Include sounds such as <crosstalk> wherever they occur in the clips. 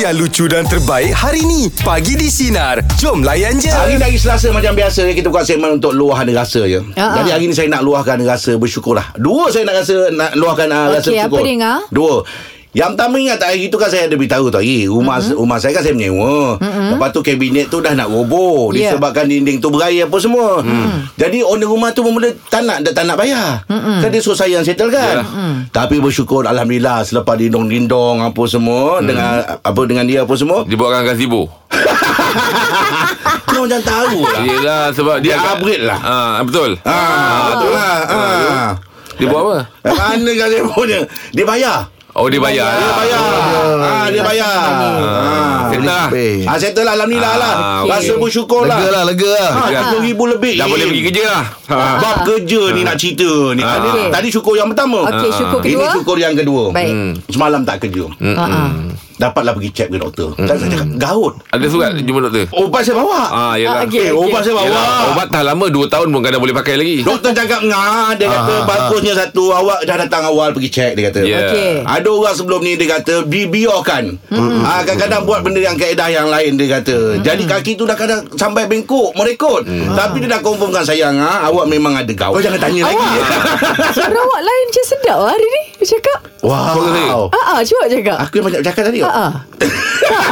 yang lucu dan terbaik hari ni. Pagi di Sinar. Jom layan je. Hari ni hari Selasa macam biasa Kita buka segmen untuk luahan rasa je Ya. Jadi hari ni saya nak luahkan rasa bersyukurlah Dua saya nak rasa Nak luahkan uh, rasa Okey, apa bersyukur dia, Ngah? Dua yang pertama ingat tak hari tu kan saya ada beritahu tu hari rumah mm-hmm. rumah saya kan saya menyewa. Mm-hmm. Lepas tu kabinet tu dah nak roboh Ya. disebabkan dinding tu berair apa semua. Mm. Jadi owner rumah tu mula tak nak tak nak bayar. Mm-hmm. Kan dia suruh saya yang settle kan. Ya. Mm. Tapi bersyukur alhamdulillah selepas dindong-dindong apa semua mm. dengan apa dengan dia apa semua. Dibuatkan gazebo Kau macam tahu lah. Yelah sebab Dia dia, upgrade lah. Ah, Betul Ah, betul lah. Ah. Dia buat apa? Mana kan dia punya? Dia bayar. Oh dia bayar Dia bayar. Ah, dia bayar. Ah. Settle lah Ah, settle lah Alhamdulillah lah Ah, Rasa bersyukur lah Lega lah, lega lah. Ha, RM10,000 lebih Dah boleh pergi kerja lah Ah, Bab kerja ni nak cerita ni. Tadi, syukur yang pertama Okey, syukur Ini kedua. syukur yang kedua Baik. Hmm. Semalam tak kerja Ha ah. Dapatlah pergi check ke doktor Kan saya cakap gaut Ada surat jumpa doktor Obat saya bawa Ah, yelah. Ah, okey. Eh, obat saya bawa Yelah, Obat dah lama 2 tahun pun kadang boleh pakai lagi Doktor cakap ngah Dia kata bagusnya satu Awak dah datang awal pergi check Dia kata Ya. Okey. Ada orang sebelum ni Dia kata Dibiarkan hmm. ha, Kadang-kadang buat benda yang kaedah yang lain Dia kata hmm. Jadi kaki tu dah kadang Sampai bengkok Merekut hmm. Tapi dia dah confirmkan Sayang ha, Awak memang ada gaut Kau jangan tanya lagi Suara <laughs> awak lain macam sedap hari ni. Dia cakap. Wow Ah, ah, cuba cakap. Aku yang banyak cakap tadi Ah, ah.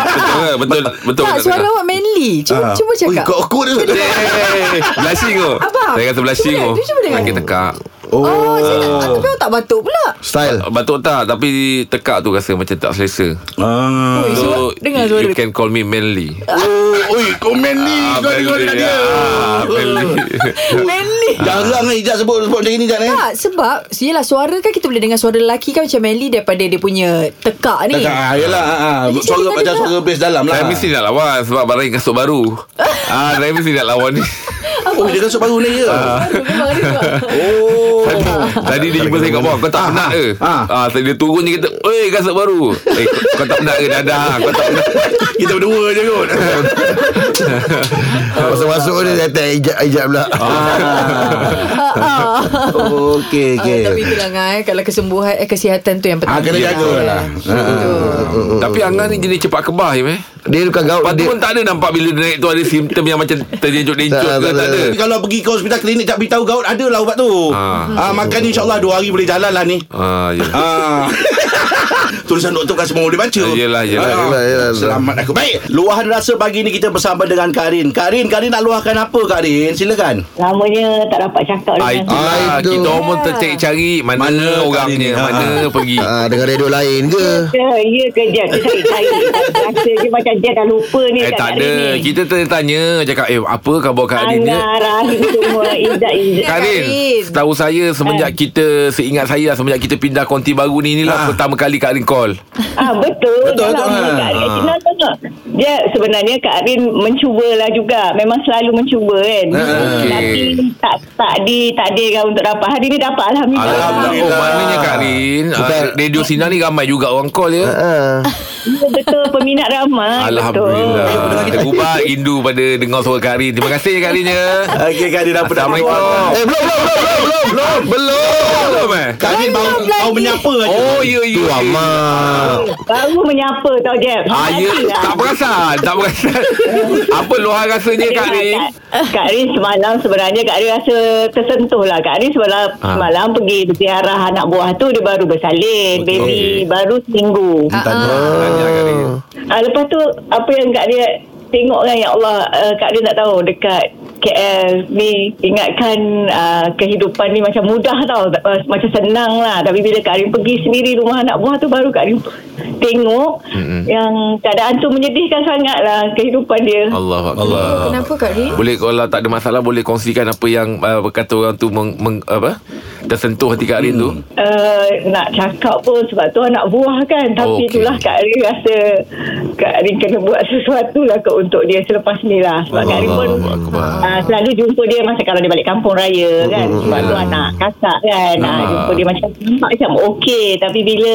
Betul ke? Betul Betul Tak, tak suara cakap? awak manly. Cuba, Ah. cuba cakap. Ui, Kau aku dia Eh, Blushing tu Abang, Saya kata blushing tu dia, cuba dengar. Sakit tekak Oh, saya tak, tapi awak tak batuk pula. Style. Batuk tak Tapi tekak tu rasa macam tak selesa ah. So dengar suara You can call me manly Oh, oi, komen ni Ah, Kau dengar manly. dekat dia Ah, manly. <laughs> Manly. Jarang kan Ijat sebut Sebut macam ni Ijat eh Tak, sebab Yelah suara kan kita boleh dengar suara lelaki kan macam manly daripada dia punya tekak ni. Tak, ah, yelah ah, ah. Suara macam suara bass dalam lah Saya mesti nak lawan Sebab barang kasut baru <laughs> ah, Saya mesti nak lawan ni Oh dia kasut baru ni ya. Oh Tadi, tadi dia jumpa saya kat bawah. Kau tak penat ke? ah. ah, Tadi dia turun je kata Oi kasut baru. Eh kau, kau tak penat ke dadah Kau <laughs> tak penat Kita berdua je kot. <laughs> Masuk-masuk dia Datang ijab-ijab pula. Okey <laughs> okey Ah, tapi itulah Ngai Kalau kesembuhan eh, Kesihatan tu yang Ah, penting kena jaga lah. Tapi Angah ni jenis cepat kebah je meh Dia bukan gaut Lepas dia, pun tak ada nampak Bila dia naik tu Ada simptom yang macam Terjenjuk-jenjuk Tak, ke tak Tak ada. ada. Kalau pergi ke hospital klinik Tak beritahu gaut Ada lah ubat tu. Ah. Ah, Makan ni insyaAllah Dua hari boleh jalan lah ni Ah, ya. Ah. <laughs> Tulisan doktor kan semua boleh baca Ah, yelah, yelah. Ah. Yelah, yelah. Selamat aku Baik Luahan rasa pagi ni Kita bersama dengan Karin Karin Karin nak luahkan apa Karin Silakan Lamanya tak dapat cakap Ah, dengan itulah Ah, itu. Kita orang tercek cari Mana, Mana orangnya ni? Mana pergi ah, Dengan radio lain ke Ya, ya ke je Rasa je macam dia dah lupa ni Eh tak ada ni. Kita tanya Cakap eh apa khabar Kak Adin ni Angah, Rahim semua Karin Karin. Setahu saya Semenjak kita Seingat saya Semenjak kita pindah konti baru ni Inilah Ah. pertama kali Kak Adin call Ah betul. Betul, betul, ha. Kak Arin. Ah. No. Dia sebenarnya Kak Arin mencubalah juga. Memang selalu mencuba kan. okey. Tapi tak tak di tak ada untuk dapat. Hari ni dapat alhamdulillah. Alhamdulillah Oh maknanya Kak Adin uh, Radio Sinar ni ramai juga orang call ya ah. <laughs> Ya, betul. Peminat ramai. Alhamdulillah. Betul. Kita ubah rindu pada dengar suara Kak Adin Terima kasih Kak Adin ya. Okey Karin apa nak Assalamualaikum? Eh belum belum belum belum belum. Belum. Belum eh. Karin baru, baru menyapa aja. Oh ya ya Tu amat. Baru menyapa tau Jeb. Ah, ya, tak perasan Tak perasan. <laughs> Apa luahan rasanya Kak Adin Kak Rin semalam sebenarnya Kak Rin rasa tersentuh lah. Kak Rin semalam, Ha. semalam pergi berziarah anak buah tu dia baru bersalin. Baby baru seminggu. Ah, lepas tu apa yang Kak Rin tengok kan ya Allah uh, Kak Rin tak tahu dekat KL ni ingatkan uh, kehidupan ni macam mudah tau. Uh, macam senang lah. Tapi bila Kak Rin pergi sendiri rumah anak buah tu baru Kak Rin tengok mm-hmm. yang keadaan tu menyedihkan sangat lah kehidupan dia. Allah Allah Kenapa Kak Rin? Boleh kalau tak ada masalah Boleh kongsikan apa yang uh, Kata orang tu meng, meng, apa Tersentuh hati Kak Rin tu? Uh, nak cakap pun sebab tu anak buah kan. Tapi okay. itulah Kak Rin rasa Kak Rin kena buat sesuatu lah ke untuk dia selepas ni lah. Sebab Kak Rin pun uh, selalu jumpa dia masa kalau dia balik kampung raya kan. Sebab tu anak kakak kan. Uh, jumpa dia macam nampak macam okey tapi bila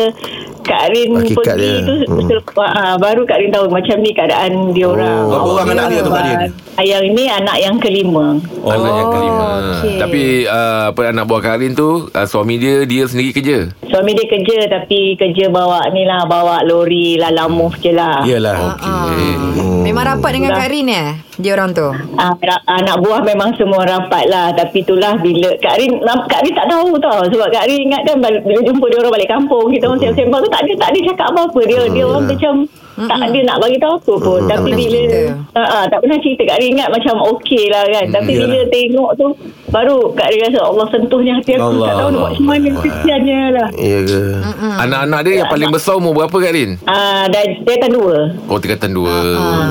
Kak Rin Hakikat pergi dia. tu Hmm. selepas, ah, baru Kak Rin tahu macam ni keadaan dia orang. Berapa orang anak dia tu, Kak Rin? Ah, Yang ini anak yang kelima. Oh, anak yang kelima. okey. Tapi uh, apa anak buah Karin tu uh, suami dia dia sendiri kerja. Suami dia kerja tapi kerja bawa ni lah bawa lori lalamuh je lah. Yalah. Okey. Memang rapat dengan Kak Rin eh Dia orang tu Ah, ra- anak buah memang semua rapat lah Tapi itulah bila Kak Rin Kak Rin tak tahu tau Sebab Kak Rin ingat kan Bila jumpa dia orang balik kampung Kita orang sembang tu Tak ada tak ada cakap apa-apa. Dia dia orang macam Tak ada nak bagi tahu apa pun. Tapi pernah bila ah, ah, Tak pernah cerita. Kak Rin ingat macam okey lah kan. Tapi bila tengok tu Baru Kak Rin rasa Allah sentuhnya hati aku Allah, Tak tahu nak buat macam mana Kesiannya lah Ya ke Anak-anak dia yang paling besar umur berapa Karin? Ah, dah, dia kan dua Oh tingkatan dua.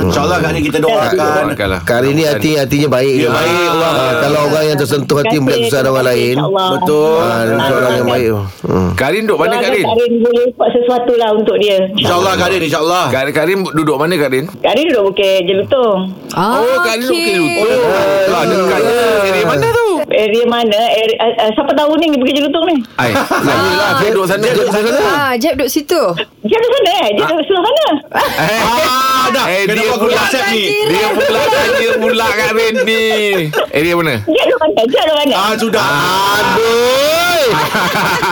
InsyaAllah kali kita doakan. Lah. Kari ni hati hatinya baik Ya, baik, Allah. Ah, Kalau orang yang tersentuh hati Melihat susah orang lain. Betul. Seorang yang baik hmm. Karin duduk mana Doakan Karin? Kak Rin boleh buat sesuatu lah untuk dia InsyaAllah Kak Rin, insyaAllah. Karin, Karin duduk mana Karin? Kak Rin duduk Bukit Jelutong Oh, Karin duduk okey. Bukit Lutong. Lah, dekat. Area mana tu? Area mana area, uh, uh, Siapa tahu ni Bukit Jelutong ni Ai, saya lah. Saya duduk sana. Dia duduk sana. Ah, Jeb duduk situ Dia di sana eh Dia di sebelah sana Eh, Ah, dah. Eh, Kenapa dia aku pula accept ni? Dia pula tanya pula Karin ni. Area mana? Dia di mana Dia di mana Ah, sudah. Aduh.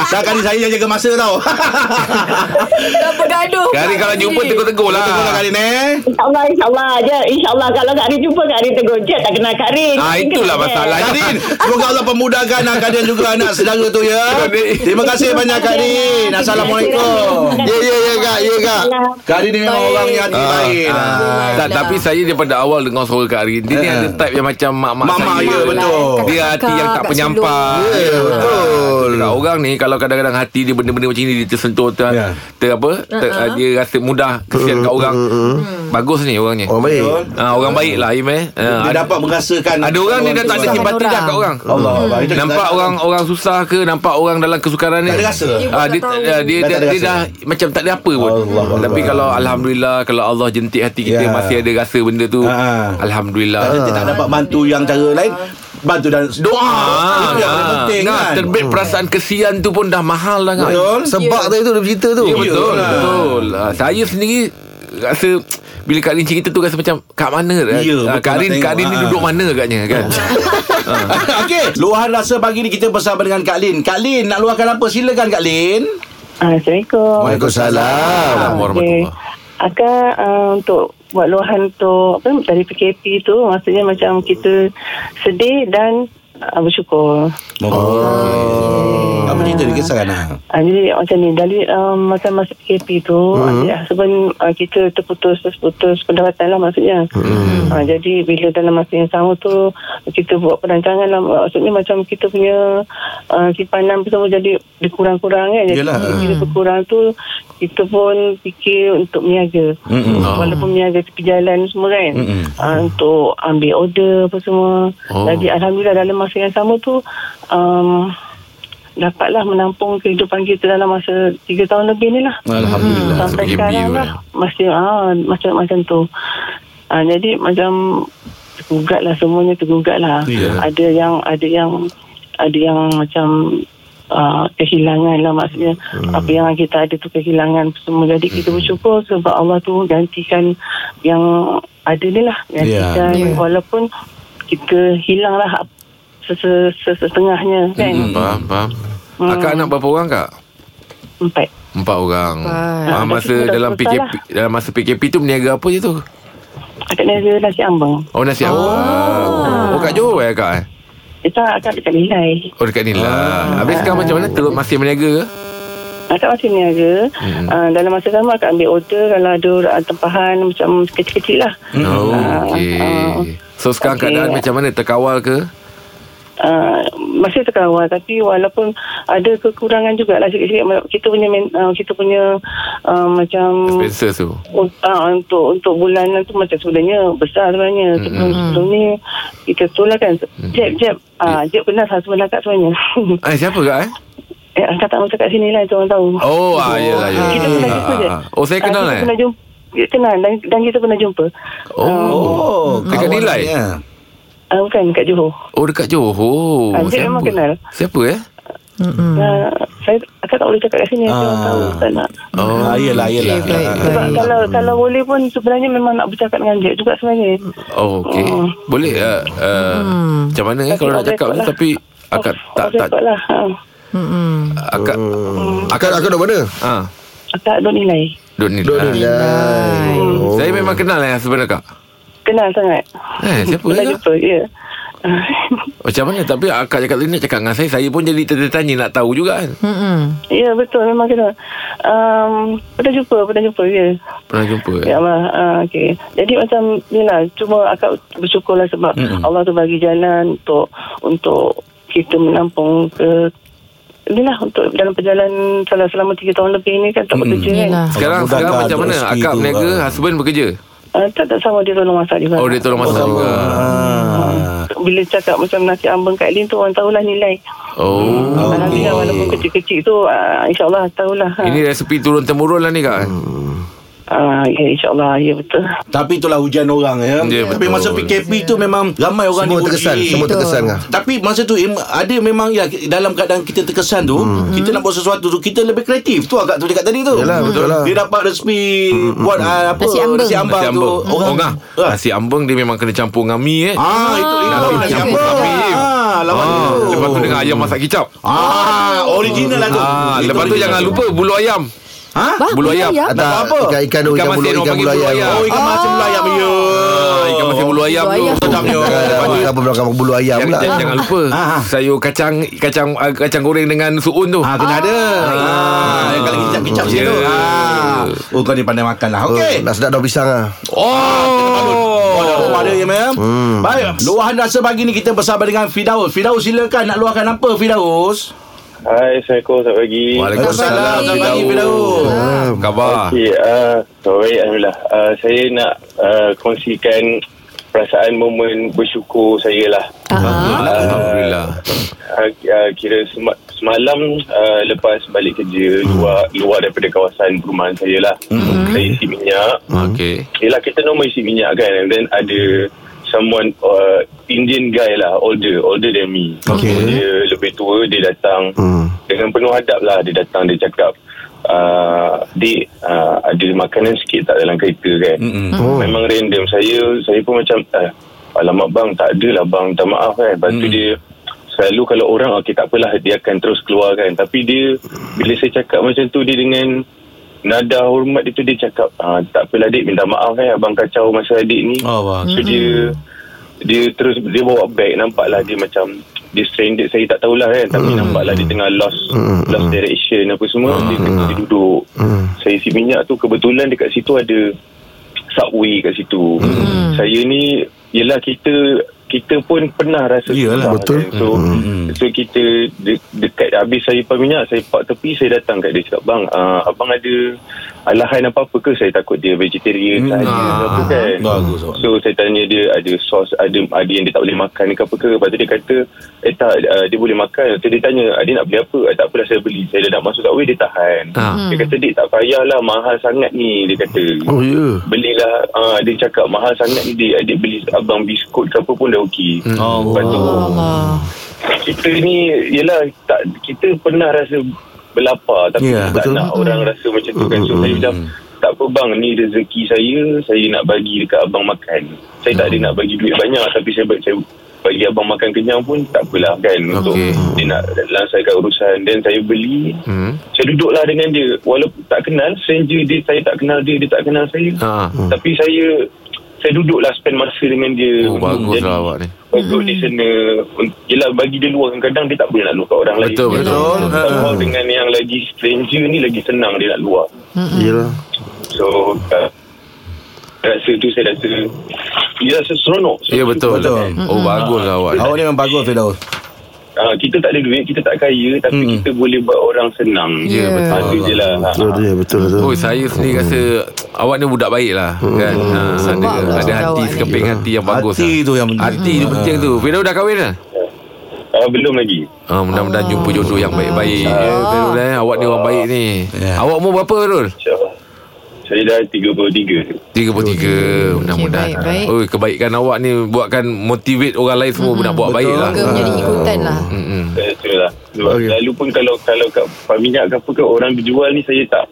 Dah kali saya yang jaga masa tau. Dah bergaduh Karin kalau jumpa tegur-tegur lah. Betul lah Kak Rin eh. InsyaAllah InsyaAllah je InsyaAllah Kalau Kak Rin jumpa Kak Rin tegur Je tak kenal Kak Rin Ah, itulah masalah. Kak Rin, semoga Allah pemudahkan anak kalian juga anak saudara tu ya. Terima kasih banyak Kak Rin. Assalamualaikum. Ya ya ya kak Ya kak Kak ni memang orang yang hati baik. Ah, Ah. tak, tapi saya daripada awal dengar suara Kak Dia ni Eh. ada type yang macam mak-mak saya ya, betul. Dia hati yang tak Kakak penyampai Ya, betul. Ah, Orang ni kalau kadang-kadang hati dia benda-benda macam ni Dia tersentuh ter, Ya. ter apa ter, Uh-uh. Dia rasa mudah kesian kat orang Bagus ni orangnya Orang baik Betul. Ah, orang baik lah Im eh. Ah, Dia ada, dapat merasakan ada orang ni dah tak ada simpati dah orang. kat orang Allah Allah. Itu Nampak orang orang susah ke Nampak orang dalam kesukaran ni Tak ada rasa. Ah, dia, Dia dia, dia, Dah dia, dia dah Macam tak ada apa pun Allah Tapi Allah. kalau Alhamdulillah Kalau Allah jentik hati kita Ya. Masih ada rasa benda tu Ah. Alhamdulillah Kita tak dapat bantu yang cara lain Bantu dan doa Ah, Itu yang ah. penting Ngah, kan Terbit perasaan kesian tu pun dah mahal dah Ngah. Betul Sebab tadi tu dia cerita tu Ya betul Iyalah. Betul Ah, Saya sendiri Rasa Bila Kak Rin cerita tu Rasa macam Kat mana Ya, Ah, Kak Rin. Kak Rin ni Ah. duduk mana agaknya kan? <laughs> Okey Luahan rasa pagi ni kita bersama dengan Kak Lin. Kak Lin nak luahkan apa? Silakan Kak Lin. Assalamualaikum. Waalaikumsalam. Warahmatullah Akak uh, untuk buat luahan untuk apa dari PKP tu maksudnya macam kita sedih dan uh, bersyukur. Oh Apa cerita dia kisahkan lah Uh, jadi macam ni dari um, masa masa PKP tu mm-hmm. ya, sebelum uh, kita terputus terputus pendapatan lah maksudnya mm-hmm. uh, jadi bila dalam masa yang sama tu kita buat perancangan lah maksudnya macam kita punya uh, simpanan semua jadi dikurang-kurang kan jadi Yalah. bila berkurang tu kita pun fikir untuk meniaga Mm-mm. walaupun meniaga tepi jalan semua kan Mm-mm. uh, untuk ambil order apa semua Oh. jadi Alhamdulillah dalam masa yang sama tu um, dapatlah menampung kehidupan kita dalam masa 3 tahun lebih ni lah. Alhamdulillah Sampai sekarang lah. Masih ah, macam macam tu. Ah, jadi macam tergugat lah semuanya tergugat lah. Ya. Ada yang ada yang ada yang macam uh, kehilangan lah maksudnya hmm. apa yang kita ada tu kehilangan semua jadi kita bersyukur sebab Allah tu gantikan yang ada ni lah gantikan Ya. walaupun kita hilang lah ses- ses- setengahnya kan Hmm, Faham faham Hmm. Akak anak berapa orang kak? empat Empat orang Empat. ah, Masa Dah dalam PKP lah. Dalam masa PKP tu Meniaga apa je tu? Akak niaga nasi ambang Oh nasi oh. oh kat Johor eh kak eh? kita akak dekat nilai Oh dekat ni lah Habis sekarang macam mana? Terus masih meniaga ke? Akak masih niaga Hmm. uh, Dalam masa sama Akak ambil order Kalau ada uh, tempahan Macam kecil-kecil lah Oh Ah, okay ah. So sekarang Okey. keadaan macam mana? Terkawal ke? Uh, Masih terkawal Tapi walaupun Ada kekurangan jugalah Sikit-sikit Kita punya uh, Kita punya uh, Macam Expenses tu uh, untuk untuk bulanan tu macam sebenarnya besar sebenarnya sebelum sebelum ni kita tu lah kan jeb jeb ah jeb kenal satu melakak sebenarnya <laughs> Eh siapa kak eh? eh angkat tak macam kat sini lah tu orang tahu Oh ah, yelah, yelah. kita pernah jumpa Ah, je. Oh saya kenal Ah, kita eh? pernah jumpa kita kenal dan, dan kita pernah jumpa Oh, Oh Dekat Nilai? dia. Ah, bukan kat Johor oh dekat Johor Ah, dia memang kenal. Siapa eh? Uh, saya akak tak boleh cakap kat sini ah. Saya tahu tak nak Oh, ah, yelah, yelah. Okey, baik, baik. Sebab kalau kalau boleh pun sebenarnya memang nak bercakap dengan dia juga sebenarnya. Oh, okey. Oh. Boleh uh, uh, macam mana eh kalau nak off cakap lah. tapi akak tak Off tak record lah. Ha. Akak Akak akak duduk mana? ah Akak duk nilai. duduk ni. Duduk Ah. nilai. Oh. Saya memang kenal lah sebenarnya kak. Kenal sangat. Eh, siapa Pernah ya? jumpa, ya. Ah. <laughs> Macam mana Tapi akak cakap tadi Nak cakap dengan saya Saya pun jadi tertanya Nak tahu juga kan. Ya betul memang kena. Um, pernah jumpa, pernah jumpa ya. Pernah jumpa eh? Ya Allah, uh, okay. Jadi macam ni lah, cuma akak bersyukurlah sebab mm-hmm. Allah tu bagi jalan untuk untuk kita menampung ke inilah untuk dalam perjalanan selama, selama 3 tahun lebih ni kan tak bekerja kan. Sekarang sekarang macam mana Akak berniaga ah. Husband bekerja Uh, tak tak sama dia tolong masak juga. Oh dia tolong masak juga Ah. Bila cakap macam nasi ambeng Kak Lin tu orang tahulah nilai. Oh Oh, Nanti lah walaupun kecil-kecil tu uh, insyaAllah tahulah. Ini resepi turun temurun lah ni kak Uh, ya insyaAllah, ya betul. Tapi itulah hujan orang ya. Ya, Tapi betul. masa PKP tu memang ramai orang Semua diuji. terkesan Semua terkesan kan Tapi masa tu ada memang ya dalam keadaan kita terkesan tu, hmm. kita nak buat sesuatu tu kita lebih kreatif. Tu agak tu dekat tadi tu. Yalah, betul lah. Dia dapat resmi buat ah, apa Nasi ambeng. nasi ambeng, Nasi tu. ambeng Oh Ah. Nasi ambeng dia memang kena campur dengan mi eh Ah, itu itu Nasi nasi ambeng. dengan mi Ah, lawan Ah, tu. Lepas tu dengan ayam masak kicap Ah, original lah tu. Ah, lepas tu jangan lupa bulu ayam. Ha? Bah, Bulu ayam. Tak apa? Ikan-ikan tu Ikan Ikan bulu Ikan bulu ayam ayam. Oh, ikan masin bulu ayam. Ya. Ah, ikan masin bulu ayam tu. ayam. Sedapnya. Apa belakang bulu ayam pula jangan, lupa Ah. sayur kacang kacang ah, kacang goreng dengan suun tu. Ah, kena ada. Ah, yang kalau kicap-kicap Ya. sikit tu. Ah. Oh, kau ni pandai makan lah. Okey. Nak sedap daun pisang lah Oh. Oh, ada ya, ma'am. Hmm. Baik, luahan rasa pagi ni kita bersama dengan Fidaus. Fidaus silakan nak luahkan apa Fidaus? Hai, Assalamualaikum, selamat pagi. Waalaikumsalam. Selamat pagi Fidaus. Apa khabar? Okey, uh, baik, Alhamdulillah. Uh, saya nak uh, kongsikan perasaan momen bersyukur saya lah. Alhamdulillah. Uh, uh, kira sema- semalam uh, lepas balik kerja luar luar daripada kawasan perumahan saya lah. Saya isi minyak. Okey. Yelah, kita normal isi minyak kan. And then ada someone uh, Indian guy lah, older, older than me. Okay. Dia lebih tua, dia datang Hmm. dengan penuh hadap lah. Dia datang, dia cakap, uh, Dik, uh, ada makanan sikit tak dalam kereta kan? Mm-mm. Oh. Memang random. Saya saya pun macam, eh, alamak bang, tak adalah bang, minta maaf kan. Lepas tu Mm. dia, selalu kalau orang, okey tak apalah, dia akan terus keluar kan. Tapi dia, bila saya cakap macam tu, dia dengan nada hormat dia tu dia cakap ah, tak apalah adik minta maaf eh abang kacau masa adik ni Oh, wah. so dia dia terus dia bawa bag nampaklah dia macam dia stranded saya tak tahulah kan tapi nampaklah dia tengah lost lost direction apa semua dia, dia duduk. Saya isi minyak tu kebetulan dekat situ ada subway kat situ. Saya ni yelah kita kita pun pernah rasa susah betul. kan. so Mm-mm. so kita de- dekat habis saya pam minyak saya park tepi saya datang kat dia cakap bang uh, abang ada alahan apa-apa ke saya takut dia vegetarian Hmm. tanya Ah. apa kan Bagus, so saya tanya dia ada sos ada ada yang dia tak boleh makan ke apa ke lepas tu dia kata eh tak uh, dia boleh makan so dia tanya dia nak beli apa ah, tak apalah saya beli saya dah nak masuk subway dia tahan Ah. dia kata dik tak payahlah mahal sangat ni dia kata Oh ya belilah uh, dia cakap mahal sangat ni dik adik beli abang biskut ke apa pun dah okey Oh, Lepas tu Allah. kita ni yelah tak kita pernah rasa berlapar tapi yeah, tak betul. nak orang rasa macam tu kan. So saya macam tak apa bang ni rezeki saya. Saya nak bagi dekat abang makan. Saya tak ada nak bagi duit banyak tapi saya, saya bagi abang makan kenyang pun tak apalah kan. Untuk Okey. dia nak langsaikan urusan dan saya beli. Hmm. saya duduklah dengan dia. Walaupun tak kenal stranger dia saya tak kenal dia dia tak kenal saya. Ah. tapi saya saya duduklah spend masa dengan dia Oh bagus lah awak ni. untuk di sana Yelah bagi dia luar kadang dia tak boleh nak luar kat orang lain Betul, betul. Somehow dengan yang lagi stranger ni lagi senang dia nak luar Yelah So uh, Rasa tu saya rasa Dia rasa seronok Ya betul. Betul. Oh bagus lah awak. ni. Awak ni memang bagus Fidaus. Uh, Kita tak ada duit Kita tak kaya Tapi Hmm. kita boleh buat orang senang Ya, betul. Ah, Itu je lah Betul dia Betul betul Oh saya sendiri rasa awak ni budak baik lah kan. Ha, Sebab ada, lah ada hati ni. sekeping hati yang bagus. Hati lah. tu yang penting. Hati tu penting tu. Firdaus dah kahwin dah? uh, Belum lagi Ah, mudah-mudahan jumpa jodoh yang baik-baik. Ya, Firdaus eh. Awak ni orang baik ni. Ya. Awak umur berapa Firdaus? InsyaAllah Saya dah 33 33 Mudah-mudahan baik, baik. Oi, Kebaikan awak ni Buatkan motivate orang lain semua Nak buat baik lah Ke menjadi ikutan lah. Saya betul lah Sebab Okey. okay. Selalu pun kalau Kalau kat pam minyak ke apa ke Orang berjual ni saya tak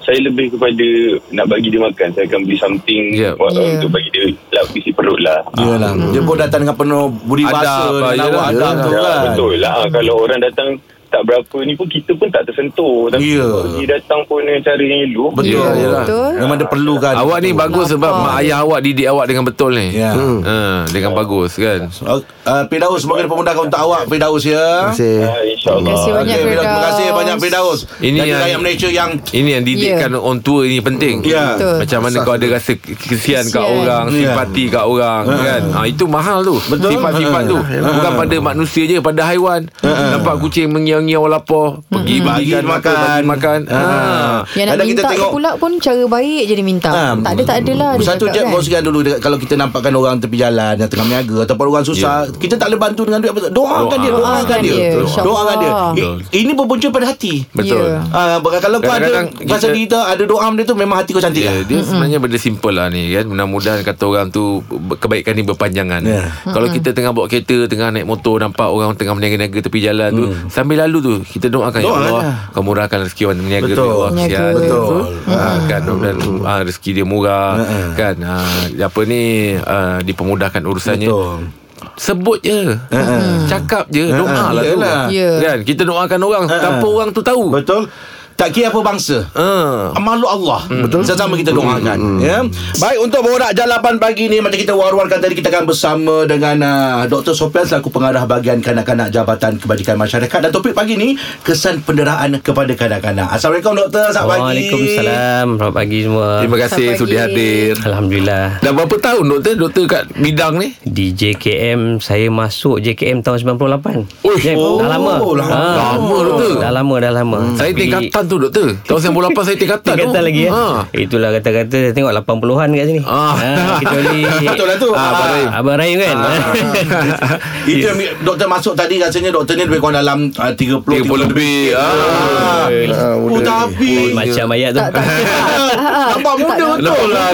Saya lebih kepada Nak bagi dia makan Saya akan beli something Yep. buat, Yeah. Untuk bagi dia Lapisi perut lah Yalah. Dia pun datang dengan penuh budi Adab, bahasa ah, dan awak yalah. adab tu Ya, kan. betul lah Ah, Kalau orang datang Tak berapa ni pun Kita pun tak tersentuh Tapi Ya. kalau dia datang pun Dengan cara yang elok Betul. Ya, yalah. Betul Memang dia perlukan. Awak ni bagus sebab mak ayah awak didik awak dengan betul ni. Ya. Ha, dengan bagus kan. Uh, uh, Firdaus semoga dipermudahkan untuk awak Firdaus ya. Terima kasih. InsyaAllah Terima kasih banyak, Okey, Firdaus. Terima kasih banyak Firdaus. Ini Jadi yang- rakyat Malaysia yang Ini yang didikkan Ya. orang tua ni penting. Ya. Betul. Macam mana kau ada rasa kesian kat Kesian. orang, Ya. simpati kat orang kan. Ha itu mahal tu. Betul. Sifat-sifat tu. Bukan pada manusia je, pada haiwan. Nampak kucing mengiau-ngiau lapar, pergi Bagi bagikan makan. makan, bagi makan. Ha. Yang nak Kadang kita minta tengok- pula pun Cara baik je dia minta Ah, Tak ada tak ada lah dia Satu cakap je kan. kongsikan dulu dekat, Kalau kita nampakkan orang tepi jalan Yang tengah meniaga Ataupun orang susah Kita tak boleh bantu dengan duit apa- Doakan dia Doa. Doakan dia Doakan dia. Doakan dia Ini berpunca pada hati Betul. Ya. Ah, Kalau kau ada Pasal kita- Ada doa benda tu Memang hati kau cantik Ya, lah dia sebenarnya benda simple lah ni kan. Mudah-mudahan kata orang tu kebaikan ni berpanjangan. Ya. Kalau kita tengah bawa kereta, tengah naik motor nampak orang tengah berniaga-niaga tepi jalan tu, sambil lalu tu kita doakan ya Doakan Allah, lah. kau murahkan rezeki orang berniaga Betul. tu ya Allah. Kesian. Betul. Ha, kan dan ha, rezeki dia murah kan. Ha, apa ni ha, dipermudahkan urusannya. Betul Sebut je Cakap je Doa lah tu Yalah. Ya. Kan Kita doakan orang Tanpa orang tu tahu Betul tak kira apa bangsa. Ha. Makhluk Allah. Betul. Sama-sama kita doakan ya. Baik untuk borak jalapan pagi ni Macam kita war-warkan tadi Kita akan bersama dengan uh, Dr. Sofian Selaku pengarah bahagian Kanak-kanak Jabatan Kebajikan Masyarakat. Dan topik pagi ni Kesan penderaan kepada kanak-kanak. Assalamualaikum Doktor. Selamat pagi. Waalaikumsalam. Selamat pagi semua. Terima kasih sudi pagi. hadir. Alhamdulillah. Dah berapa tahun doktor? Doktor kat bidang ni? Di JKM Saya masuk JKM tahun 98 Uish. Oh, Dah lama. Lama. Lama, doktor. Dah lama dah lama. Saya Tapi- tingkatan tu doktor? Tahun 98 <laughs> saya tingkatan tu. Tingkatan lagi ya ha. Itulah kata-kata Saya tengok 80-an kat sini. Ah. Kecuali <laughs> Betul lah tu. ah, Abang Rahim. Abang Rahim kan? <laughs> Itu yang doktor masuk tadi Rasanya doktor ni Lebih kurang dalam uh, 30 30 lebih. ah. Ah, oh, tapi Macam ayat tu. Tak tak tak. Nampak muda betul. Lah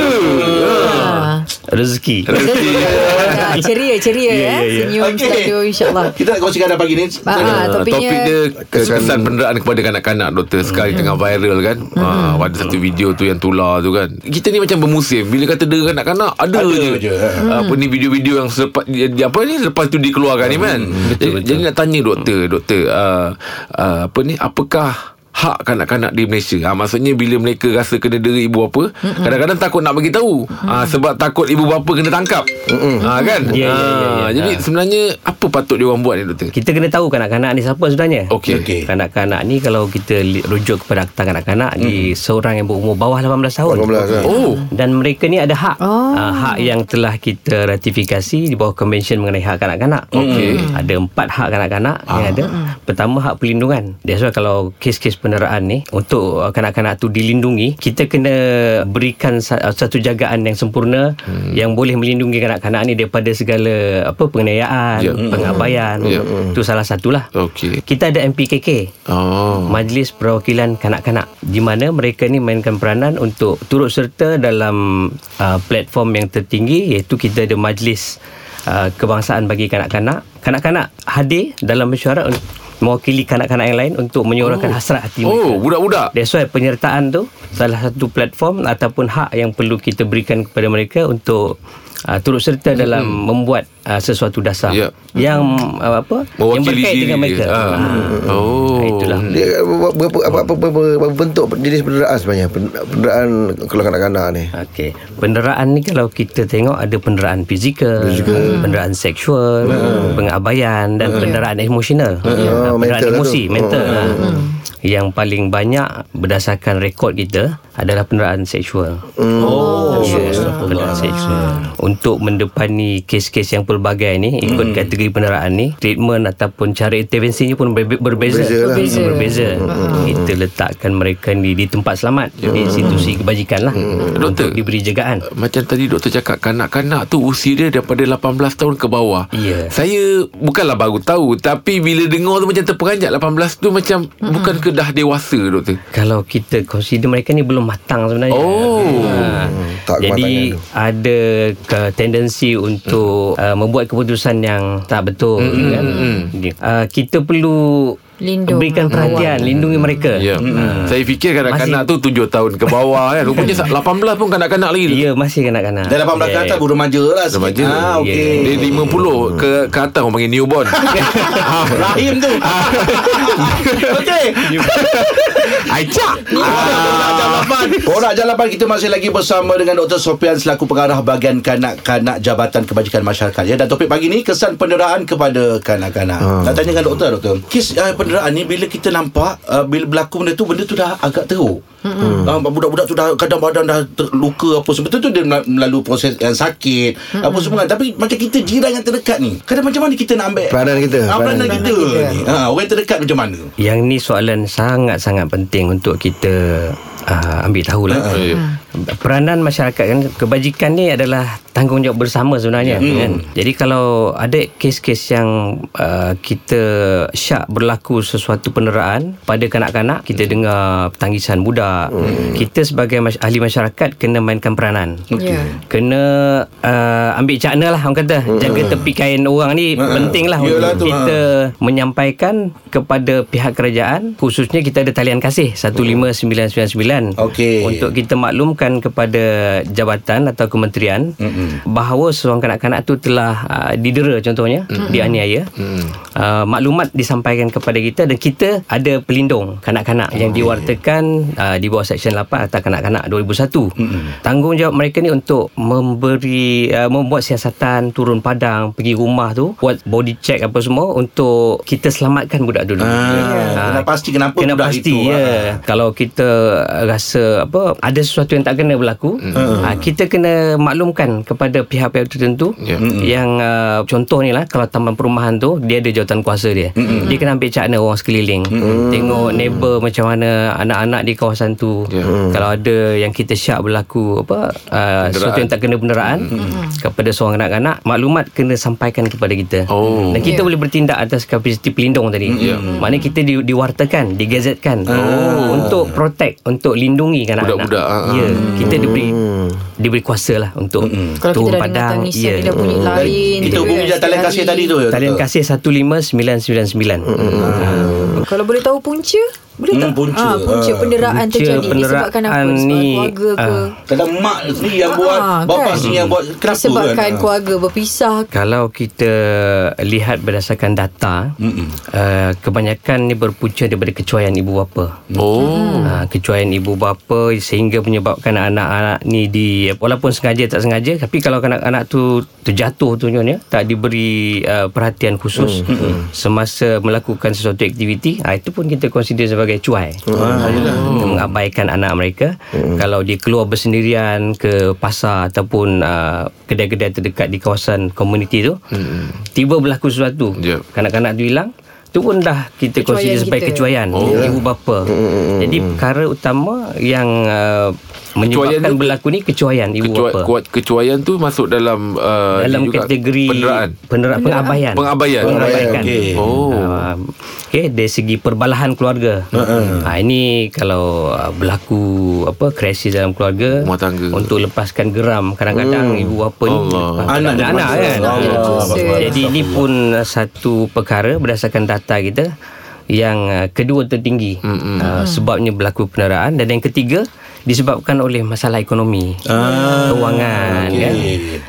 Ah. Rezeki. Ah, Ceria ceria eh ya, ya. Senyum Okey. selalu InsyaAllah. Kita nak kongsikan pagi ni. Ah, Ah, topiknya- topik dia kesan penderaan kepada kanak-kanak doktor sekali tengah viral kan? Ah, ada satu video tu yang tular tu kan? Kita ni macam bermusim bila kata dera kanak-kanak ada, Ada je, je. apa ni video-video yang selepas apa ni lepas tu dikeluarkan ni kan jadi, jadi nak tanya doktor doktor ah, ah, apa ni apakah hak kanak-kanak di Malaysia. Ha, maksudnya bila mereka rasa kena dera ibu bapa, kadang-kadang takut nak bagi tahu. Ha, sebab takut ibu bapa kena tangkap. Ha, kan? Ya, ya, ya, Ha, ya. Jadi Ha. sebenarnya apa patut dia orang buat ni doktor? Kita kena tahu kanak-kanak ni siapa sebenarnya Okey. Okey. Kanak-kanak ni kalau kita rujuk kepada akta kanak-kanak Hmm. di seorang yang berumur bawah 18 tahun. 18 kan? Oh. Dan mereka ni ada hak. Oh. Uh, hak yang telah kita ratifikasi di bawah Convention mengenai hak kanak-kanak. Okey. Ada empat hak kanak-kanak yang ada. Pertama hak perlindungan. That's why kalau kes-kes penderaan ni untuk uh, kanak-kanak tu dilindungi, kita kena berikan uh, satu jagaan yang sempurna yang boleh melindungi kanak-kanak ni daripada segala apa penganiayaan, Ya. pengabaian. Ya. Itu salah satulah. Okey. Kita ada MPKK. Oh. Majlis Perwakilan Kanak-Kanak di mana mereka ni mainkan peranan untuk turut serta dalam uh, platform yang tertinggi iaitu kita ada majlis uh, kebangsaan bagi kanak-kanak. Kanak-kanak hadir dalam mesyuarat mewakili kanak-kanak yang lain untuk menyuarakan hasrat hati mereka. Oh, budak-budak. That's why penyertaan tu salah satu platform ataupun hak yang perlu kita berikan kepada mereka untuk uh, turut serta dalam membuat uh, sesuatu dasar Ya. yang uh, apa yang Mewakili berkait diri dengan mereka. Ah. Ah. Oh. Itulah. Dia berapa apa apa, apa, apa, apa bentuk jenis penderaan sebenarnya? Pen- Penderaan kalau kanak-kanak ni. Okey. Penderaan ni kalau kita tengok ada penderaan fizikal, penderaan seksual, pengabaian dan penderaan emosional. Oh, penderaan mental lah emosi, tu. mental. Oh. Ha. Yang paling banyak berdasarkan rekod kita adalah penderaan seksual. Oh Ya, penderaan seksual. Untuk mendepani kes-kes yang pelbagai ni ikut kategori penderaan ni, treatment ataupun cara intervensinya pun berbe- berbeza. Berbeza lah. Berbeza. berbeza. Kita letakkan mereka ni di tempat selamat, di institusi kebajikan lah Doktor. untuk diberi jagaan. Macam tadi doktor cakap kanak-kanak tu usia dia daripada 18 tahun ke bawah. Ya. Saya bukanlah baru tahu tapi bila dengar tu macam terperanjat 18 tu macam bukan ke ke dah dewasa doktor? Kalau kita consider mereka ni belum matang sebenarnya. Oh. Ha. Tak Jadi ada ke tendensi untuk uh, membuat keputusan yang tak betul kan. Uh, kita perlu Lindung, berikan perhatian, lindungi mereka. Ya. Saya fikir kanak-kanak tu 7 tahun ke bawah kan. Rupanya 18 pun kanak-kanak lagi. Ya, masih kanak-kanak. Dah 18 ke atas baru remaja lah. Remaja. Ah, okey. Dia 50 ke ke atas orang panggil newborn. <laughs> Rahim tu. <laughs> Okey. Aisyah. Borak Jalapan Kita masih lagi bersama Dengan Dr. Sofian Selaku pengarah Bahagian Kanak-Kanak Jabatan Kebajikan Masyarakat ya. Dan topik pagi ni Kesan penderaan kepada Kanak-kanak Ah. Nak tanya dengan doktor Doktor Kes uh, penderaan ni Bila kita nampak uh, Bila berlaku benda tu Benda tu dah agak teruk hmm. uh, Budak-budak tu dah Kadang badan dah terluka apa semua tu dia mel- melalui proses yang sakit hmm. Apa semua Tapi macam kita jiran yang terdekat ni Kadang macam mana kita nak ambil Peranan kita, Ah, Peranan peranan kita, kita. ni ha, Orang terdekat macam mana Yang ni soalan sangat-sangat penting untuk kita uh, ambil tahulah. Ya. Peranan masyarakat kan kebajikan ni adalah tanggungjawab bersama sebenarnya Hmm. kan. Jadi kalau ada kes-kes yang uh, kita syak berlaku sesuatu penderaan pada kanak-kanak, kita dengar tangisan budak, kita sebagai mas- ahli masyarakat kena mainkan peranan. Ya. Kena uh, ambil cakna lah orang kata Jaga tepi kain orang ni Penting lah Yelah Untuk tu, kita Menyampaikan Kepada pihak kerajaan Khususnya kita ada talian kasih 15999 Okey. Untuk kita maklumkan Kepada Jabatan Atau kementerian Bahawa seorang kanak-kanak tu Telah uh, didera contohnya Dianiaya. Uh, Maklumat disampaikan kepada kita Dan kita ada pelindung Kanak-kanak yang diwartakan uh, Di bawah Seksyen 8 Atas kanak-kanak 2001 Tanggungjawab mereka ni untuk memberi uh, membuat siasatan turun padang pergi rumah tu buat body check apa semua untuk kita selamatkan budak dulu. Ah, kena pasti kenapa kena budak pasti itu, ya. ah. Kalau kita rasa apa ada sesuatu yang tak kena berlaku, uh, kita kena maklumkan kepada pihak-pihak tertentu Ya. yang uh, contoh ni lah kalau taman perumahan tu dia ada jawatan kuasa dia. Dia kena ambil cakna orang sekeliling. Tengok neighbor macam mana anak-anak di kawasan tu. Ya. Kalau ada yang kita syak berlaku apa uh, sesuatu yang tak kena benderaan kepada seorang kanak-kanak, maklumat kena sampaikan kepada kita. Oh. Dan kita Ya. boleh bertindak atas kapasiti pelindung tadi. Ya. Maknanya kita di, diwartakan, digazetkan Oh. untuk protect, untuk lindungi kanak-kanak. Budak-budak, ah, ah. Ya, kita diberi diberi kuasa lah untuk Kalau turun kita dah padang. Ya. Dia dah bunyi lain Kita gitu hubungi kan, je talian kasih tadi tu Talian kasih 15999. Kalau boleh tahu punca Boleh Hmm, tak punca. Ah, Punca Ah. penderaan Punca terjadi penderaan Disebabkan apa Sebab ni, keluarga ke ah, Kadang mak sendiri yang buat Bapak kan? sendiri yang buat Kenapa Disebabkan kan keluarga berpisah Kalau kita lihat berdasarkan data, uh, kebanyakan ni berpunca daripada kecuaian ibu bapa. Oh. Ha, kecuaian ibu bapa sehingga menyebabkan anak-anak ni di walaupun sengaja tak sengaja tapi kalau anak-anak tu terjatuh tu nyonya tak diberi uh, perhatian khusus semasa melakukan sesuatu aktiviti ha, itu pun kita consider sebagai cuai. Ha, mengabaikan anak mereka. Kalau dia keluar bersendirian ke pasar ataupun uh, kedai-kedai terdekat di kawasan komuniti tu tiba berlaku sesuatu. Yep. kanak-kanak tu hilang tu pun dah kita Kecuaian consider sebagai kita. kecuaian. Oh. ibu bapa. Jadi perkara utama yang uh, menyebabkan Kecuaian berlaku ni kecuaian ibu Kecua, bapa. kuat kecuaian tu masuk dalam uh, dalam kategori penderaan. penderaan pengabaian. Pengabaian. Pengabaian. Okey. Oh. Uh, okay, dari segi perbalahan keluarga. Uh-uh. Ha, ini kalau uh, berlaku apa krisis dalam keluarga Rumah tangga. untuk lepaskan geram kadang-kadang ibu bapa ni Anak dia anak kan. Allah. Allah. Jadi ini pun satu perkara berdasarkan data kita yang uh, kedua tertinggi uh, sebabnya berlaku penderaan dan yang ketiga disebabkan oleh masalah ekonomi Ah, kewangan okey. kan?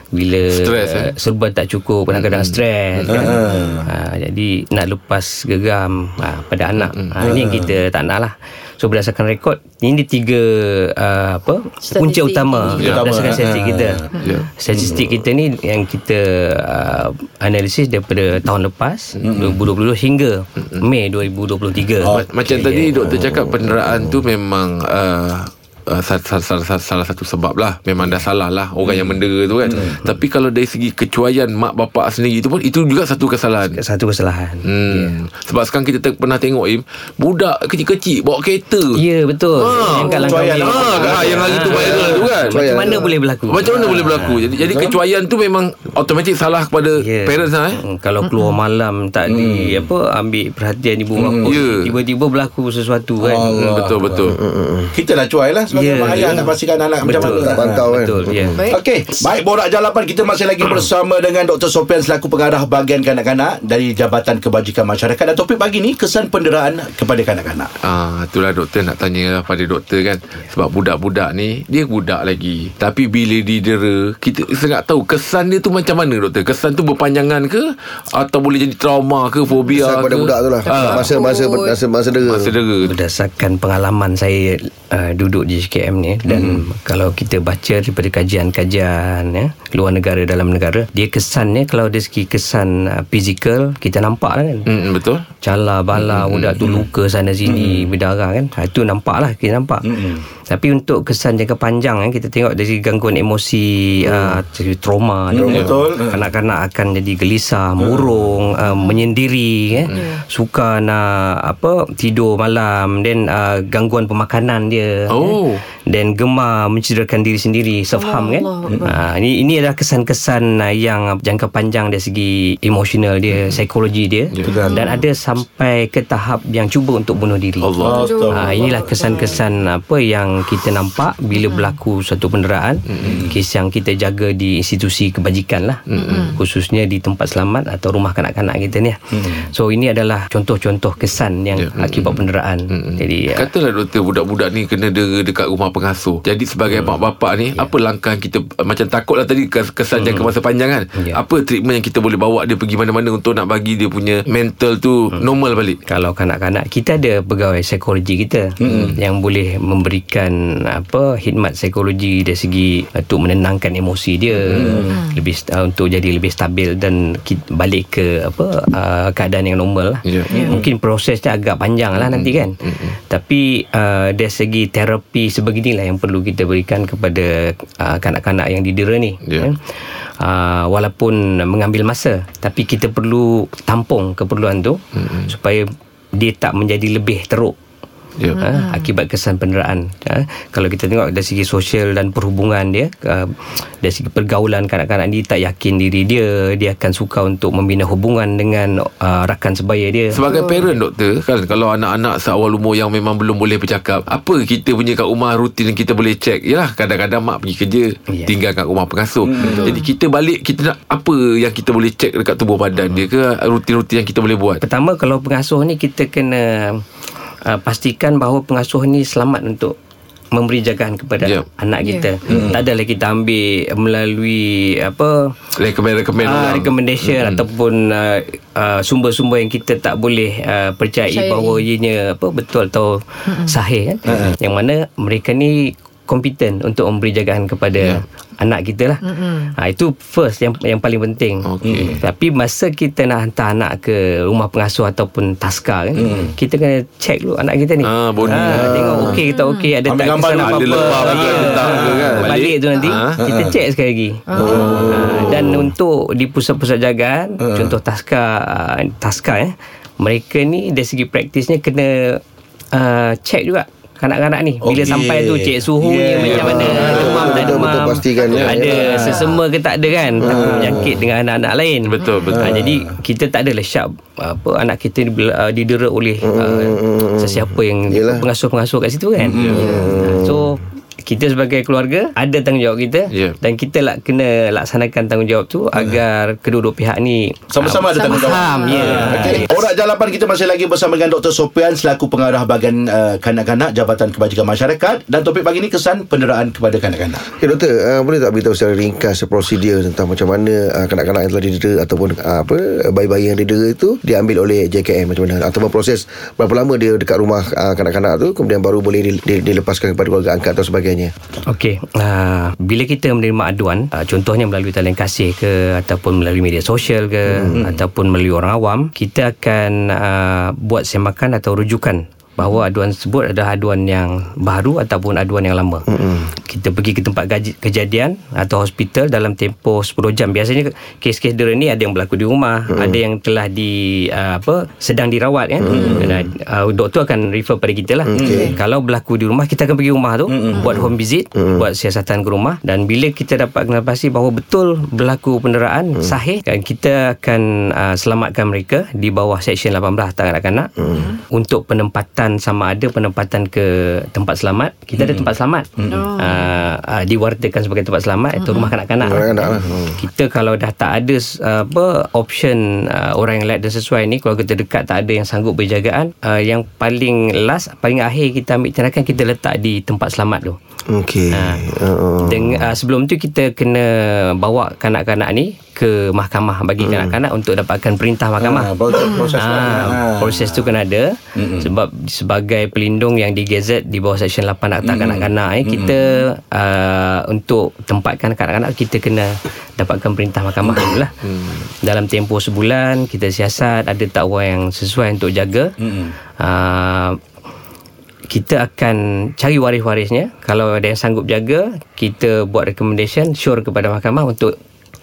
Bila Stres, uh, eh? serba tak cukup kadang-kadang stres kan? uh, jadi nak lepas geram uh, pada anak. Uh, ini yang kita tak nak lah. So berdasarkan rekod Ini tiga uh, apa? Statistik. Punca utama. Ya. Berdasarkan Utama, statistik ah. kita Ya. Statistik kita ni Yang kita uh, Analisis daripada tahun lepas 2022 hingga Mei 2023 Ma- Macam tadi doktor cakap penderaan tu memang uh, uh, salah, salah, salah, salah satu sebab lah. Memang dah salah lah Orang yang mendera tu kan. Tapi kalau dari segi kecuaian Mak bapak sendiri tu pun Itu juga satu kesalahan. Satu kesalahan. Hmm. Sebab sekarang kita te- pernah tengok Im Budak kecil-kecil Bawa kereta. Ya, betul. yang kat langkah kecuaian. Ah, kan, yang hari tu viral tu kan. Macam mana boleh berlaku? Macam mana boleh berlaku? Jadi, jadi kecuaian tu memang Automatik salah kepada Ya. parents lah eh. Hmm, kalau keluar malam tak di apa ambil perhatian ibu bapa Ya. tiba-tiba berlaku sesuatu kan. Hmm, Betul betul. Kita dah cuai lah Sebagai Ya, mak ayah ya. Nak pastikan anak macam betul. mana. Pantau kan betul ya. Baik. Okey, baik Borak Jalapan kita masih lagi bersama dengan Dr. Sofian selaku pengarah bahagian kanak-kanak dari Jabatan Kebajikan Masyarakat. Dan topik pagi ni kesan penderaan kepada kanak-kanak. Ah, itulah doktor nak tanya lah pada doktor kan. Sebab budak-budak ni Dia budak lagi. Tapi bila didera Kita sangat tahu Kesan dia tu macam mana doktor? Kesan tu berpanjangan ke? Atau boleh jadi trauma ke Fobia Kesan pada ke? budak tu lah. Ah. Masa masa masa masa dera. Masa dera. Berdasarkan pengalaman saya uh, duduk di JKM ni dan hmm. kalau kita baca daripada kajian-kajian ya luar negara dalam negara dia kesannya kalau dari segi kesan uh, fizikal kita nampak lah kan Hmm, betul Cala bala hmm, budak tu luka sana sini hmm. berdarah kan ha, itu nampak lah kita nampak hmm. tapi untuk kesan jangka panjang kan kita tengok dari segi gangguan emosi hmm. uh, trauma hmm, betul. kanak-kanak akan jadi gelisah murung uh, menyendiri eh. suka nak apa tidur malam dan uh, gangguan pemakanan dia Oh. cool. Dan gemar mencederakan diri sendiri self harm kan? Ha, ini ini adalah kesan-kesan uh, yang jangka panjang dari segi emosional dia psikologi dia. Dan ada sampai ke tahap yang cuba untuk bunuh diri. Allah Ha, inilah kesan-kesan apa yang kita nampak bila berlaku satu penderaan. Kes yang kita jaga di institusi kebajikan lah. Khususnya di tempat selamat atau rumah kanak-kanak kita ni so ini adalah contoh-contoh kesan yang Ya. akibat penderaan. Jadi uh, Katalah doktor Budak-budak ni Kena dera dekat rumah pengasuh Jadi sebagai mak bapak ni Apa langkah kita Macam takutlah tadi kes- Kesan jangka masa panjang kan Ya. Apa treatment yang kita boleh bawa Dia pergi mana-mana Untuk nak bagi dia punya Mental tu Normal balik kalau kanak-kanak kita ada pegawai psikologi kita hmm. yang boleh memberikan apa khidmat psikologi dari segi untuk menenangkan emosi dia hmm. lebih uh, untuk jadi lebih stabil dan balik ke apa uh, keadaan yang normal lah. Ya. Mungkin prosesnya agak panjang lah nanti kan. Tapi uh, dari segi terapi sebeginilah yang perlu kita berikan kepada uh, kanak-kanak yang didera ni. Ya. Eh. Uh, walaupun mengambil masa tapi kita perlu tampung keperluan tu mm-hmm. supaya dia tak menjadi lebih teruk Ya. ha, akibat kesan penderaan ha, kalau kita tengok dari segi sosial dan perhubungan dia uh, dari segi pergaulan kanak-kanak ni tak yakin diri dia dia akan suka untuk membina hubungan dengan uh, rakan sebaya dia Sebagai parent doktor kan kalau anak-anak seawal umur yang memang belum boleh bercakap, apa kita punya kat rumah rutin yang kita boleh check? Yalah kadang-kadang mak pergi kerja, Ya. tinggal kat rumah pengasuh. Jadi kita balik kita nak apa yang kita boleh check dekat tubuh badan dia ke rutin-rutin yang kita boleh buat? Pertama kalau pengasuh ni kita kena uh, pastikan bahawa pengasuh ni selamat untuk memberi jagaan kepada Ya. anak kita. Hmm. Tak adalah kita ambil melalui apa Recommend-recommend uh, orang. recommendation hmm. ataupun uh, uh, sumber-sumber yang kita tak boleh uh, percayai Percayai. bahawa ianya apa betul atau hmm. sahih kan. Hmm. Yang mana mereka ni kompeten untuk memberi jagaan kepada anak kita lah. Mm-hmm. Ha, itu first yang yang paling penting. Okey. Mm. Tapi masa kita nak hantar anak ke rumah pengasuh ataupun taska kan, mm. kita kena check dulu anak kita ni. Ah, body. Ha, tengok okey kita okey ada Ambil tak gambar kesan dulu. apa-apa. Ada lebam ke, Ya. letak ke kan? Balik Balik. tu nanti Ah. kita check sekali lagi. Ha, dan untuk di pusat-pusat jagaan, contoh taska taska eh, mereka ni dari segi praktisnya kena uh, check juga kanak-kanak ni bila Okey. sampai tu cek suhunya Yeah. macam mana demam tak demam betul, pastikan. ada Ya. sesama ke tak ada kan takut menjangkit dengan anak-anak lain Betul, betul. ha, jadi kita tak adalah syak apa anak kita uh, didera oleh uh, sesiapa yang Yelah. pengasuh-pengasuh kat situ kan Ha, so kita sebagai keluarga ada tanggungjawab kita Ya. dan kita lah kena laksanakan tanggungjawab tu agar kedua-dua pihak ni Sama-sama ada tanggungjawab. faham ya Okey. Orang Jalapan kita masih lagi bersama dengan Dr. Sopian selaku pengarah bahagian uh, kanak-kanak Jabatan Kebajikan Masyarakat dan topik pagi ni kesan penderaan kepada kanak-kanak. Okay, doktor, uh, boleh tak beritahu secara ringkas prosedur tentang macam mana uh, kanak-kanak yang telah didera ataupun uh, apa bayi-bayi yang didera itu diambil oleh JKM macam mana ataupun proses berapa lama dia dekat rumah uh, kanak-kanak tu kemudian baru boleh di, di, dilepaskan kepada keluarga angkat atau sebagainya. Okey, uh, bila kita menerima aduan, uh, contohnya melalui talian kasih ke ataupun melalui media sosial ke hmm. ataupun melalui orang awam, kita akan uh, buat semakan atau rujukan bahawa aduan tersebut adalah aduan yang baru ataupun aduan yang lama. Mm-hmm. Kita pergi ke tempat gaji, kejadian atau hospital dalam tempoh 10 jam. Biasanya kes-kes dera ni ada yang berlaku di rumah, mm-hmm. ada yang telah di uh, apa sedang dirawat kan. Mm-hmm. Dan, uh, doktor akan refer pada kita lah. Okay. Kalau berlaku di rumah kita akan pergi rumah tu mm-hmm. buat home visit, mm-hmm. buat siasatan ke rumah dan bila kita dapat kenal pasti bahawa betul berlaku penderaan mm-hmm. sahih kan kita akan uh, selamatkan mereka di bawah seksyen 18 tangan kanak-kanak mm-hmm. untuk penempatan sama ada penempatan ke tempat selamat. Kita mm-hmm. ada tempat selamat. Mm-hmm. Uh, uh, diwartakan sebagai tempat selamat mm-hmm. itu rumah kanak-kanak. Kanak-kanak lah. Hmm. Kita kalau dah tak ada uh, apa option uh, orang yang layak dan sesuai ni kalau kita dekat tak ada yang sanggup berjagaan uh, yang paling last paling akhir kita ambil tindakan kita letak di tempat selamat tu. Okey. Ha. Uh, Deng, uh, sebelum tu kita kena bawa kanak-kanak ni ke mahkamah bagi hmm. kanak-kanak untuk dapatkan perintah mahkamah. Ah, proses proses Ah, ah. proses tu kena ada mm sebab sebagai pelindung yang digazet di bawah seksyen 8 Akta Kanak-kanak eh kita uh, untuk tempatkan kanak-kanak kita kena dapatkan perintah mahkamah dulu lah. Dalam tempoh sebulan kita siasat ada tak orang yang sesuai untuk jaga. Uh, kita akan cari waris-warisnya kalau ada yang sanggup jaga kita buat recommendation sure kepada mahkamah untuk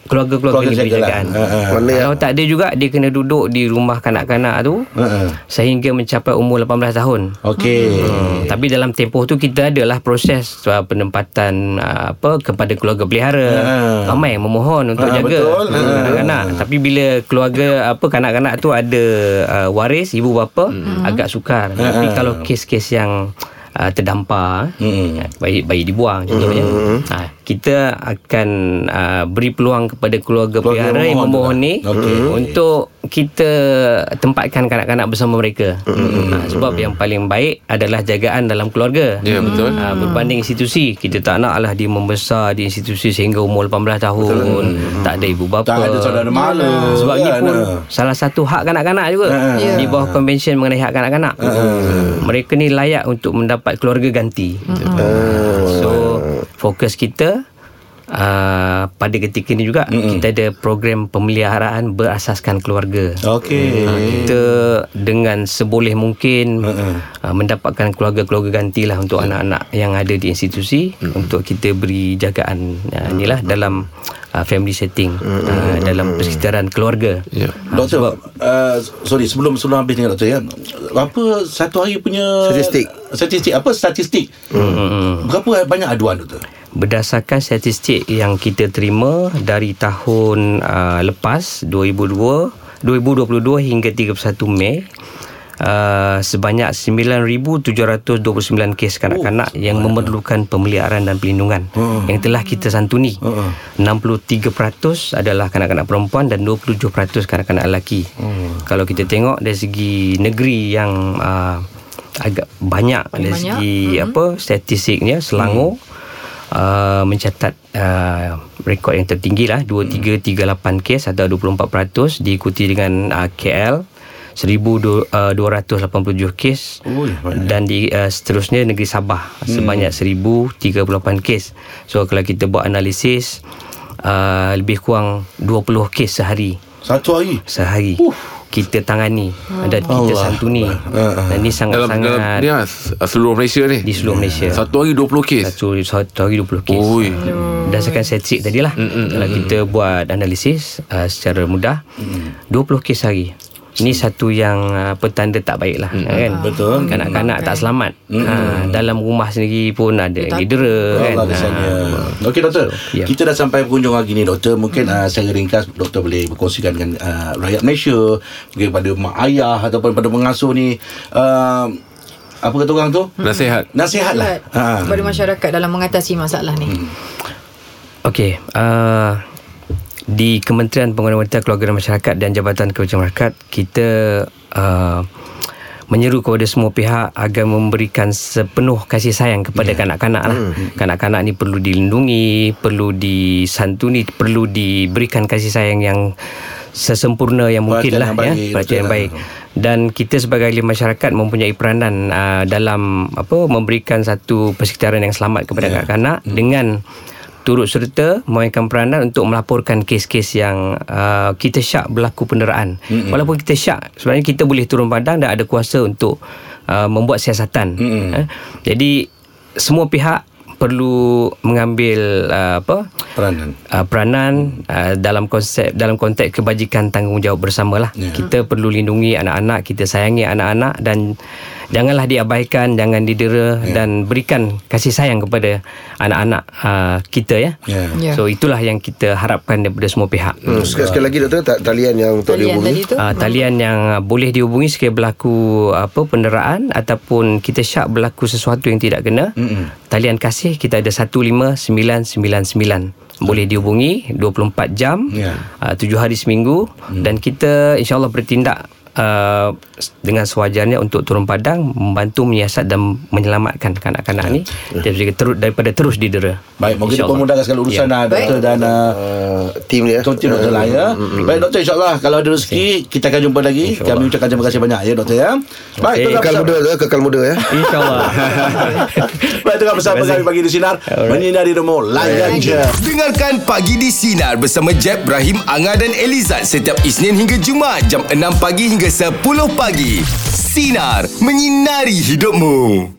keluarga-keluarga Keluarga jagalah. jagaan. Ha, ha. Kalau tak ada juga dia kena duduk di rumah kanak-kanak tu Ha, ha. sehingga mencapai umur 18 tahun. Okey. Hmm, tapi dalam tempoh tu kita adalah proses uh, penempatan uh, apa kepada keluarga pelihara. Ha. Ramai yang memohon untuk Ha, jaga betul. Ha. kanak-kanak. Tapi bila keluarga apa kanak-kanak tu ada uh, waris ibu bapa agak sukar. Tapi kalau kes-kes yang uh, terdampar Hmm. bayi bayi dibuang contohnya. Ha, kita akan uh, beri peluang kepada keluarga, Keluarga pelihara yang memohon memohon ni lah. Okey. untuk kita tempatkan kanak-kanak bersama mereka. Ha, sebab yang paling baik adalah jagaan dalam keluarga. Ya, betul. Ha, berbanding institusi kita tak naklah dia membesar di institusi sehingga umur 18 tahun tak ada ibu bapa Tak ada saudara mara. sebab ini kan? pun salah satu hak kanak-kanak juga Ha. di bawah konvensyen mengenai hak kanak-kanak mereka ni layak untuk mendapat keluarga ganti. So fokus kita Uh, pada ketika ini juga mm kita ada program pemeliharaan berasaskan keluarga. Okey. Uh, kita dengan seboleh mungkin uh, mendapatkan keluarga-keluarga gantilah untuk anak-anak yang ada di institusi untuk kita beri jagaan. Uh, inilah dalam uh, family setting uh, dalam persekitaran keluarga. Ya. Ah, Doktor, uh, sorry sebelum sebelum habis dengan doktor ya. Apa satu hari punya Statistik. Statistik apa statistik? Hmm. Berapa banyak aduan doktor? Berdasarkan statistik yang kita terima dari tahun uh, lepas 2002 2022 hingga 31 Mei Uh, sebanyak 9,729 kes kanak-kanak oh, yang memerlukan pemeliharaan dan pelindungan uh, yang telah kita santuni. Uh, 63% adalah kanak-kanak perempuan dan 27% kanak-kanak lelaki. Uh, Kalau kita tengok dari segi negeri yang uh, agak banyak dari banyak. segi apa statistiknya Selangor uh, mencatat uh, rekod yang tertinggi lah 2338 kes atau 24% diikuti dengan uh, KL 1287 kes Ui, banyak. dan di uh, seterusnya negeri Sabah sebanyak 1038 kes. So kalau kita buat analisis uh, lebih kurang 20 kes sehari Satu hari. sehari kita tangani dan kita Allah santuni. Akbar. Dan ini Dalam, dalam sangat-sangat ni lah, seluruh Malaysia ni. di seluruh Malaysia. Satu hari 20 kes. Satu, satu hari 20 kes. Oi. Berdasarkan statistik tadi lah. Kalau kita buat analisis uh, secara mudah, 20 kes sehari. Ini satu yang uh, petanda tak baik lah kan. Betul. Kanak-kanak tak selamat. Ha, dalam rumah sendiri pun ada yang didera kan. Kesannya. Okey doktor, Ya. kita dah sampai penghujung lagi ni doktor. Mungkin uh, secara ringkas doktor boleh berkongsikan dengan uh, rakyat Malaysia, mungkin pada mak ayah ataupun pada pengasuh ni uh, apa kata orang tu? Nasihat. Nasihat lah. Ha. kepada masyarakat dalam mengatasi masalah ni. Okey, uh, di Kementerian Pembangunan Wanita Keluarga dan Masyarakat dan Jabatan Kebajikan Masyarakat kita uh, menyeru kepada semua pihak agar memberikan sepenuh kasih sayang kepada yeah. kanak-kanak lah. Kanak-kanak ni perlu dilindungi, perlu disantuni, perlu diberikan kasih sayang yang sesempurna yang mungkin Perhatian lah ya, perhatian betul yang baik. Dan kita sebagai ahli masyarakat mempunyai peranan uh, dalam apa memberikan satu persekitaran yang selamat kepada yeah. kanak-kanak dengan turut serta memainkan peranan untuk melaporkan kes-kes yang uh, kita syak berlaku penderaan. Mm-hmm. Walaupun kita syak, sebenarnya kita boleh turun padang dan ada kuasa untuk uh, membuat siasatan. Mm-hmm. Eh? Jadi semua pihak perlu mengambil uh, apa Peranan. uh, peranan uh, dalam konsep dalam konteks kebajikan tanggungjawab bersamalah. Yeah. Kita perlu lindungi anak-anak, kita sayangi anak-anak dan janganlah diabaikan, jangan didera yeah. dan berikan kasih sayang kepada anak-anak uh, kita ya. Ya. Ya. So itulah yang kita harapkan daripada semua pihak. Hmm, sekali, sekali lagi doktor ta- talian yang untuk Talian dihubungi. Uh, talian yang uh, boleh dihubungi sekiranya berlaku apa penderaan ataupun kita syak berlaku sesuatu yang tidak kena. Mm-mm. Talian kasih kita ada 15999. Boleh dihubungi 24 jam Ya. uh, 7 hari seminggu mm. dan kita insyaallah bertindak Uh, dengan sewajarnya untuk turun padang membantu menyiasat dan menyelamatkan kanak-kanak ni daripada terus daripada terus didera. Baik, mungkin InsyaAllah. memudahkan segala urusan Ya. yeah. doktor dan uh, Uh, tim dia. Tonti doktor lah ya. Baik doktor insyaAllah kalau ada rezeki kita akan jumpa lagi. Kami ucapkan terima kasih banyak ya doktor ya. Baik, tetap Kekal muda ke? Kekal muda ya. InsyaAllah. <laughs> Baik, tengah bersama Terima kasih. kami pagi di sinar. Alright. Menyinari rumah layan je. Dengarkan Pagi di Sinar bersama Jeb, Ibrahim, Anga dan Elizad setiap Isnin hingga Jumaat jam 6 pagi hingga 10 pagi. Sinar. Menyinari hidupmu.